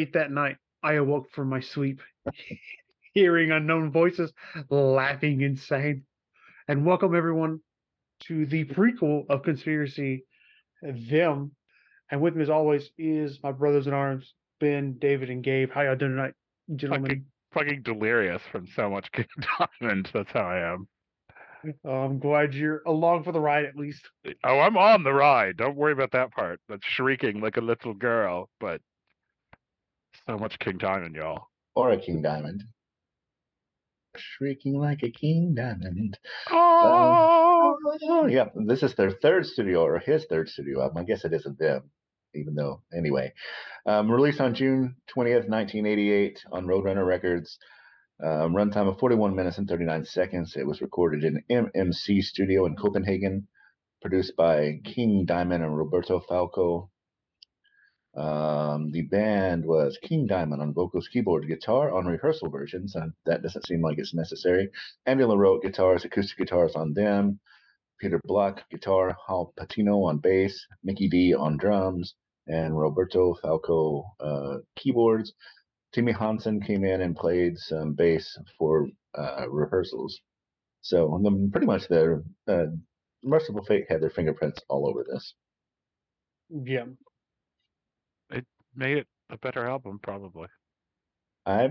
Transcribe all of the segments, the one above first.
late that night, I awoke from my sleep, hearing unknown voices, laughing insane. And welcome everyone to the prequel of Conspiracy Them. And with me, as always, is my brothers in arms, Ben, David, and Gabe. How y'all doing tonight, gentlemen? Fucking, fucking delirious from so much King Diamond. That's how I am. Uh, I'm glad you're along for the ride at least. Oh, I'm on the ride. Don't worry about that part. That's shrieking like a little girl, but so much King Diamond, y'all. or a king diamond. Shrieking like a king diamond. Oh, Oh, yeah, this is their third studio or his third studio album. I guess it isn't them, even though, anyway. Um, released on June 20th, 1988 on Roadrunner Records. Um, runtime of 41 minutes and 39 seconds. It was recorded in MMC Studio in Copenhagen, produced by King Diamond and Roberto Falcao. Um, the band was King Diamond on vocals, keyboard, guitar on rehearsal versions, and that doesn't seem like it's necessary. Andy LaRocque guitars, acoustic guitars on them. Peter Blakk guitar, Hal Patino on bass, Mikkey Dee on drums, and Roberto Falcao uh, keyboards. Timi Hansen came in and played some bass for uh, rehearsals. So pretty much the uh, Mercyful Fate had their fingerprints all over this. Yeah. Made it a better album, probably. I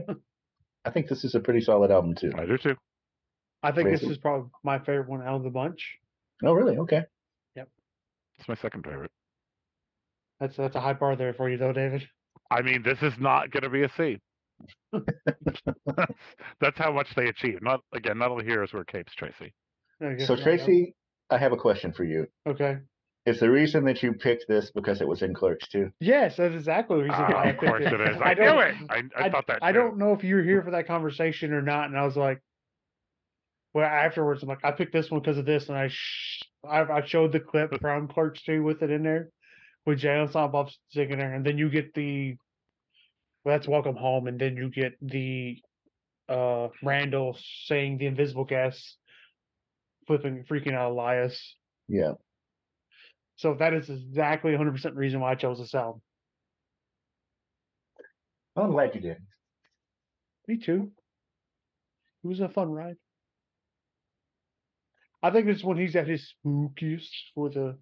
I think this is a pretty solid album too. I do too. I think this is probably my favorite one out of the bunch. Oh really? Okay. Yep. It's my second favorite. That's that's a high bar there for you though, David. I mean, this is not going to be a C. That's how much they achieved. Not again, not all the heroes wear capes, Tracy. I So not, no. Tracy, I have a question for you. Okay. Is the reason that you picked this because it was in Clerks II? Yes, that's exactly the reason Ah, why I of course picked it is. I, I knew don't- it. I, I, thought that. I too. don't know if you were here for that conversation or not, and I was like, well, afterwards, I'm like, I picked this one because of this, and I sh- I, I showed the clip from Clerks II with it in there, with Jay and Silent Bob singing there, and then you get the, well, that's Welcome Home, and then you get the, uh, Randall saying the invisible guest, flipping, freaking out Elias. Yeah. So that is exactly 100% reason why I chose this album. I'm glad you did. Me too. It was a fun ride. I think this is when he's at his spookiest for the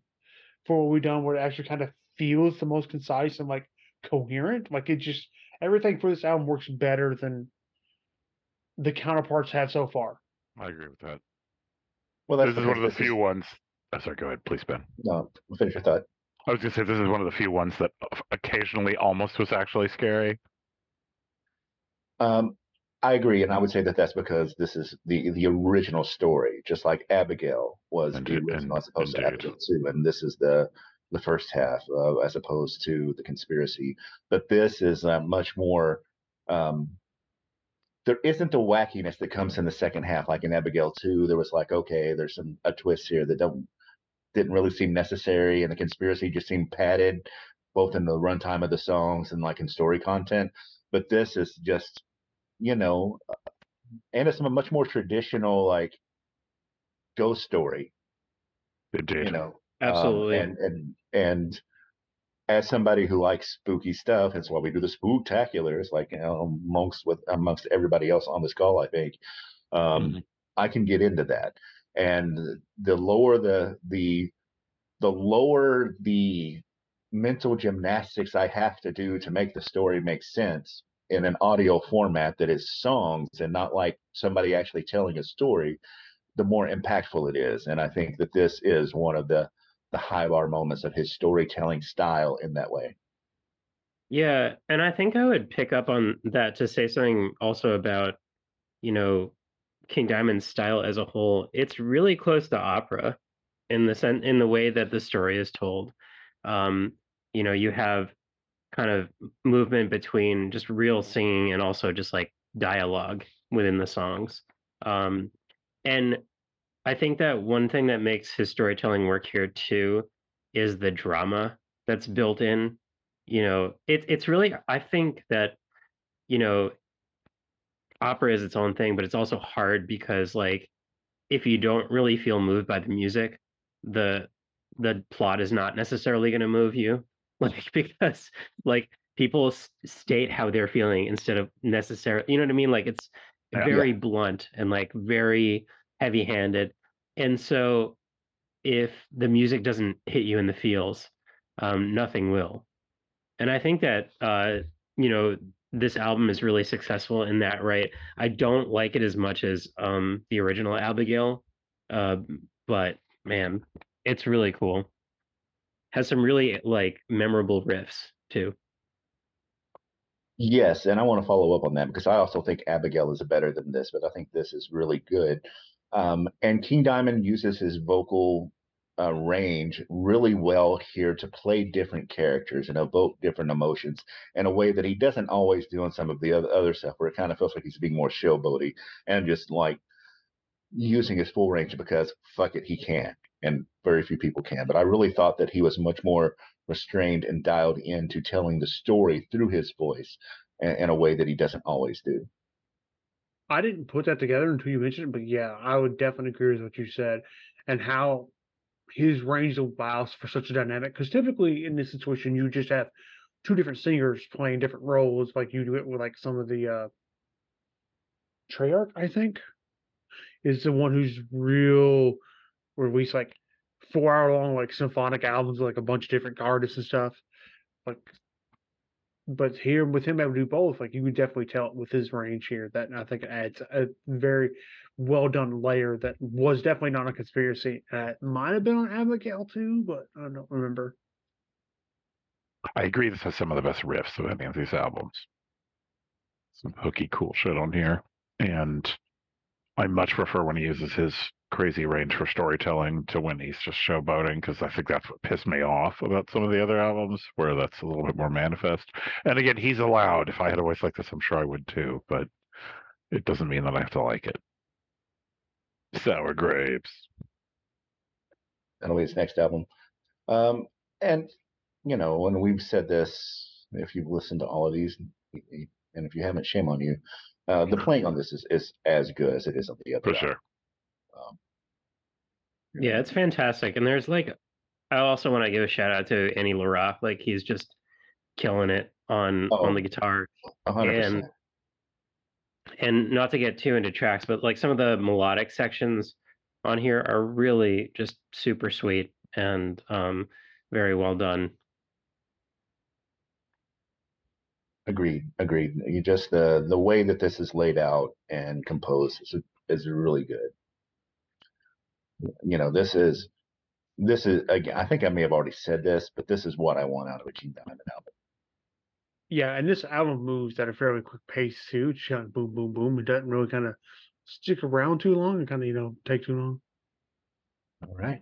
for what we done, where it actually kind of feels the most concise and like coherent. Like it just everything for this album works better than the counterparts have so far. I agree with that. Well, that's This is one of the few ones. Oh, sorry, go ahead, please, Ben. No, finish your thought. I was gonna say this is one of the few ones that occasionally almost was actually scary. Um, I agree, and I would say that that's because this is the the original story, just like Abigail was the Indeed, original in- as opposed to. Abigail too, and this is the the first half uh, as opposed to the conspiracy. But this is uh, much more. Um, there isn't the wackiness that comes in the second half, like in Abigail two. There was like, okay, there's some a twist here that don't didn't really seem necessary, and the conspiracy just seemed padded, both in the runtime of the songs and like in story content. But this is just you know, and it's a much more traditional like ghost story, Indeed. you know. um, Absolutely. and and and as somebody who likes spooky stuff, that's why we do the spooktaculars, like you know, amongst with amongst everybody else on this call, I think. Um, Mhm. I can get into that. And the lower the the the lower the mental gymnastics I have to do to make the story make sense in an audio format that is songs and not like somebody actually telling a story, the more impactful it is. And I think that this is one of the the high bar moments of his storytelling style in that way. Yeah, and I think I would pick up on that to say something also about, you know, King Diamond's style as a whole. It's really close to opera in the sen- in the way that the story is told. Um, you know, you have kind of movement between just real singing and also just like dialogue within the songs. Um, and I think that one thing that makes his storytelling work here too is the drama that's built in. You know, it, it's really, I think that, you know, opera is its own thing, but it's also hard because, like, if you don't really feel moved by the music, the the plot is not necessarily going to move you like because like people s- state how they're feeling instead of necessarily, you know what I mean? Like it's Yeah. very blunt and like very heavy handed. And so if the music doesn't hit you in the feels, um, nothing will. And I think that, uh, you know, this album is really successful in that, right? I don't like it as much as um, the original Abigail, uh, but man, it's really cool. Has some really like memorable riffs too. Yes, and I want to follow up on that because I also think Abigail is better than this, but I think this is really good. Um, and King Diamond uses his vocal uh, range really well here to play different characters and evoke different emotions in a way that he doesn't always do on some of the other, other stuff, where it kind of feels like he's being more showboaty and just like using his full range because fuck it, he can, and very few people can. But I really thought that he was much more restrained and dialed into telling the story through his voice in, in a way that he doesn't always do. I didn't put that together until you mentioned it, but yeah, I would definitely agree with what you said and how his range allows for such a dynamic. Because typically in this situation, you just have two different singers playing different roles, like you do it with like some of the uh Treyarch, I think, is the one who's real release like four hour long like symphonic albums, with, like a bunch of different artists and stuff. Like but here with him able to do both, like you can definitely tell with his range here that I think it adds a very well done layer that was definitely not a conspiracy. Uh, it might have been on Abigail too, but I don't remember. I agree. This has some of the best riffs of any of these albums. Some hooky, cool shit on here, and I much prefer when he uses his crazy range for storytelling to when he's just showboating because I think that's what pissed me off about some of the other albums where that's a little bit more manifest. And again, he's allowed. If I had a voice like this, I'm sure I would too, but it doesn't mean that I have to like it. Sour grapes. That'll be his next album. Um, and you know, when we've said this, if you've listened to all of these, and if you haven't, shame on you. Uh, the playing on this is, is as good as it is on the other. For album. sure. Yeah, it's fantastic. And there's like, I also want to give a shout out to Andy LaRocque. Like he's just killing it on Oh. on the guitar. Hundred And- percent. And not to get too into tracks, but like some of the melodic sections on here are really just super sweet and um, very well done. Agreed. Agreed. You just the the way that this is laid out and composed is is really good. You know, this is this is again. I think I may have already said this, but this is what I want out of a Gene Diamond album. Yeah, and this album moves at a fairly quick pace too. Just kind of boom, boom, boom. It doesn't really kind of stick around too long and kind of you know take too long. All right.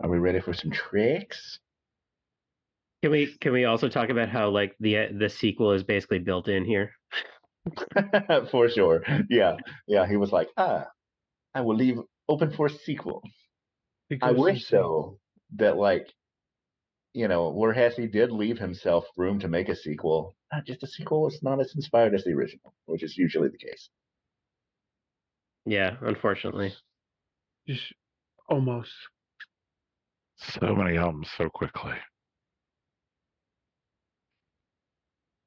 Are we ready for some tricks? Can we can we also talk about how like the the sequel is basically built in here? for sure. Yeah. Yeah. He was like, ah, I will leave open for a sequel. I wish he's- though that like you know, whereas he did leave himself room to make a sequel, not just a sequel is not as inspired as the original, which is usually the case. Yeah, unfortunately. Just almost. So many albums so quickly.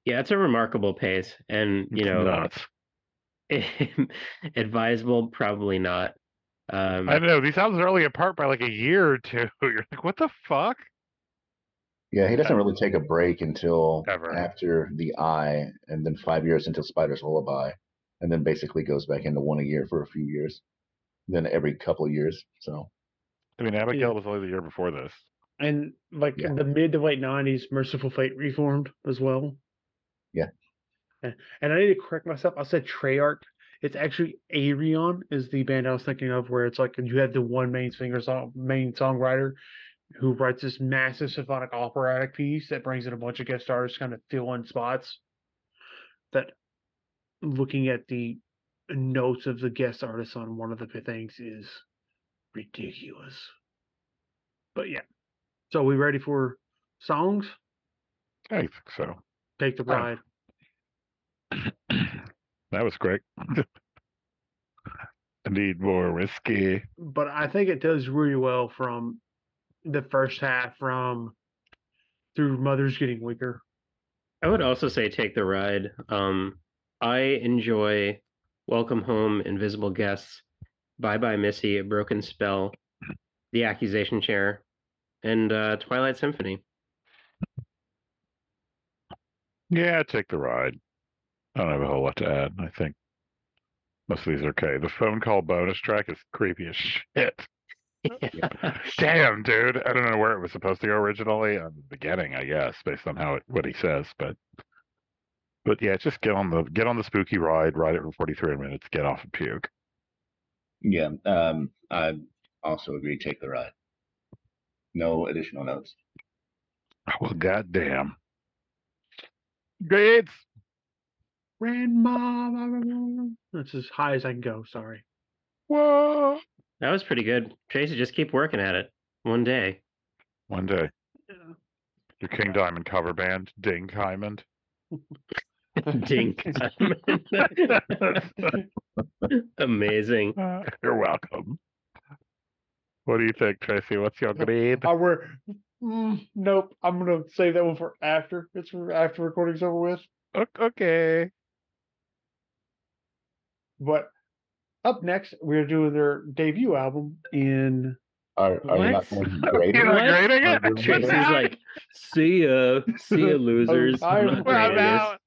Yeah, it's a remarkable pace, and you know, nuts. advisable probably not. Um, I don't know these albums are only apart by like a year or two. You're like, what the fuck? Yeah, he doesn't really take a break until Ever. after the Eye, and then five years until Spider's Lullabye, and then basically goes back into one a year for a few years, then every couple of years. So I mean, Abigail was only the year before this. And like Yeah. in the mid to late nineties, Mercyful Fate reformed as well. Yeah. And and I need to correct myself. I said Treyarch. It's actually Ayreon is the band I was thinking of, where it's like you have the one main singer song main songwriter who writes this massive symphonic operatic piece that brings in a bunch of guest artists kind of fill in spots. That looking at the notes of the guest artists on one of the things is ridiculous. But yeah. So we ready for songs? I think so. Take the Oh. ride. that was great. I need more whiskey. But I think it does really well from the first half from through Mother's Getting Weaker. I would also say take the ride. Um, I enjoy Welcome Home, Invisible Guests, Bye Bye Missy, A Broken Spell, The Accusation Chair, and uh, Twilight Symphony. Yeah, take the ride. I don't have a whole lot to add. I think most of these are okay. The phone call bonus track is creepy as shit. Damn, dude. I don't know where it was supposed to go originally. On the beginning, I guess, based on how it, what he says. But but yeah, just get on the get on the spooky ride. Ride it for forty three minutes. Get off and puke. Yeah, um, I also agree. Take the ride. No additional notes. Well, goddamn. Grades. Grandma. That's as high as I can go. Sorry. Whoa. That was pretty good. Tracy, just keep working at it. One day. One day, your King Diamond cover band, Ding Diamond. Dink. Amazing. You're welcome. What do you think, Tracy? What's your grade? I were. Mm, nope. I'm gonna save that one for after. It's for after recording's over with. Okay. But up next, we're doing their debut album in. Are are we not What? going to grade You're it? not What? grading it? Are we Tracy's like, see ya, see ya, losers. I'm I'm not. Well, grading this. now,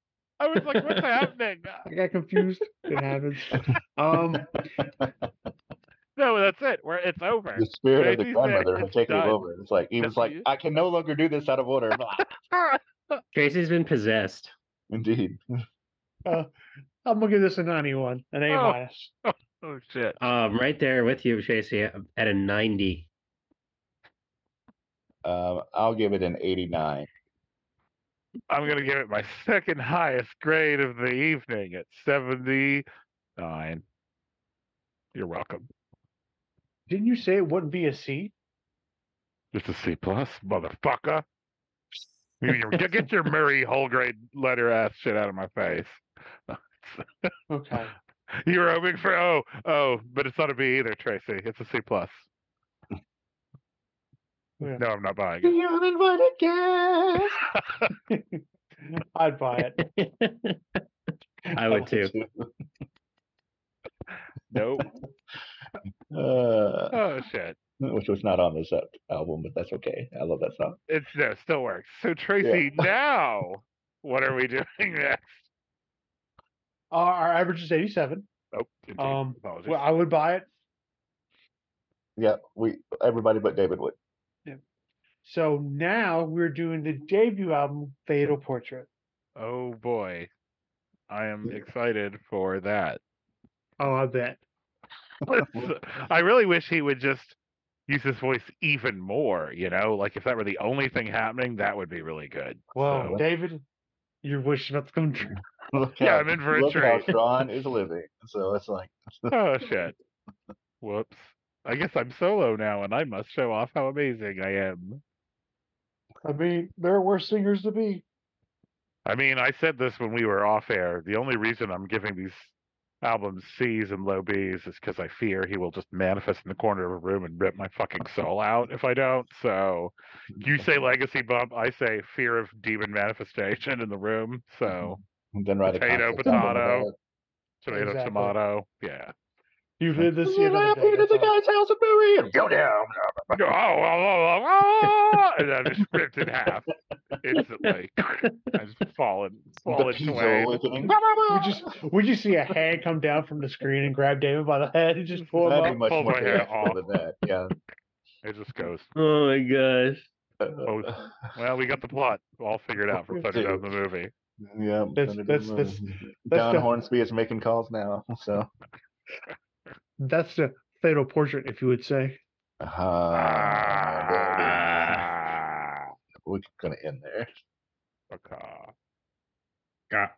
I was like, what's happening? I got confused. it happens. Um. No, that's it. Where it's over. The spirit of the grandmother has taken done. it over. It's like he was like. I can no longer do this out of order. Tracy's been possessed. Indeed. I'm gonna give this a 91, an A Oh. minus. oh shit. Um, right there with you, Tracy, at a 90. Um, I'll give it an 89. I'm gonna give it my second highest grade of the evening at seventy nine. You're welcome. Didn't you say it wouldn't be a C? Just a C plus, motherfucker. You- you- Get, get your Murray whole grade letter ass shit out of my face. Okay. You were hoping for oh oh, but it's not a B either, Tracy. It's a C plus. Yeah. No, I'm not buying it. The uninvited guest. I'd buy it. I would too. nope. Uh, Oh shit. which was not on this album, but that's okay. I love that song. It's no, it still works. So Tracy, now what are we doing next? Uh, our average is 87. Oh, indeed. Um, apologies. well, I would buy it. Yeah, we everybody but David would. Yeah. So now we're doing the debut album, Fatal Portrait. oh boy, I am excited for that. Oh, I bet. I really wish he would just use his voice even more. You know, like if that were the only thing happening, that would be really good. Well, So- David, your wish is about to come true. Look Yeah, how- I'm in for a look how treat. Sean is living. So it's like oh shit. Whoops. I guess I'm solo now, and I must show off how amazing I am. I mean, there are worse singers to be. I mean, I said this when we were off air. The only reason I'm giving these albums C's and low B's is because I fear he will just manifest in the corner of a room and rip my fucking soul out if I don't. So you say legacy bump, I say fear of demon manifestation in the room. So then write Potato, concept album potato. tomato, Exactly. tomato. Yeah. You did this the Little other happy to the all. guy's house in Bowie and go down. Oh, oh, oh, oh, oh, and I just ripped in half instantly. I just fallen, The fallen Pizza twain. awakening. We just would you see a hand come down from the screen and grab David by the head and just pull him That'd be up? much more my hair off. than that. Yeah. It just goes. Oh my gosh. Oh, Well, we got the plot all figured out for Thunderdome the movie. Yeah. That's- that's- that's- that's Don the- Hornsby is making calls now. So That's the fatal portrait, if you would say. uh, there. Ah, we're gonna end there. okay. Got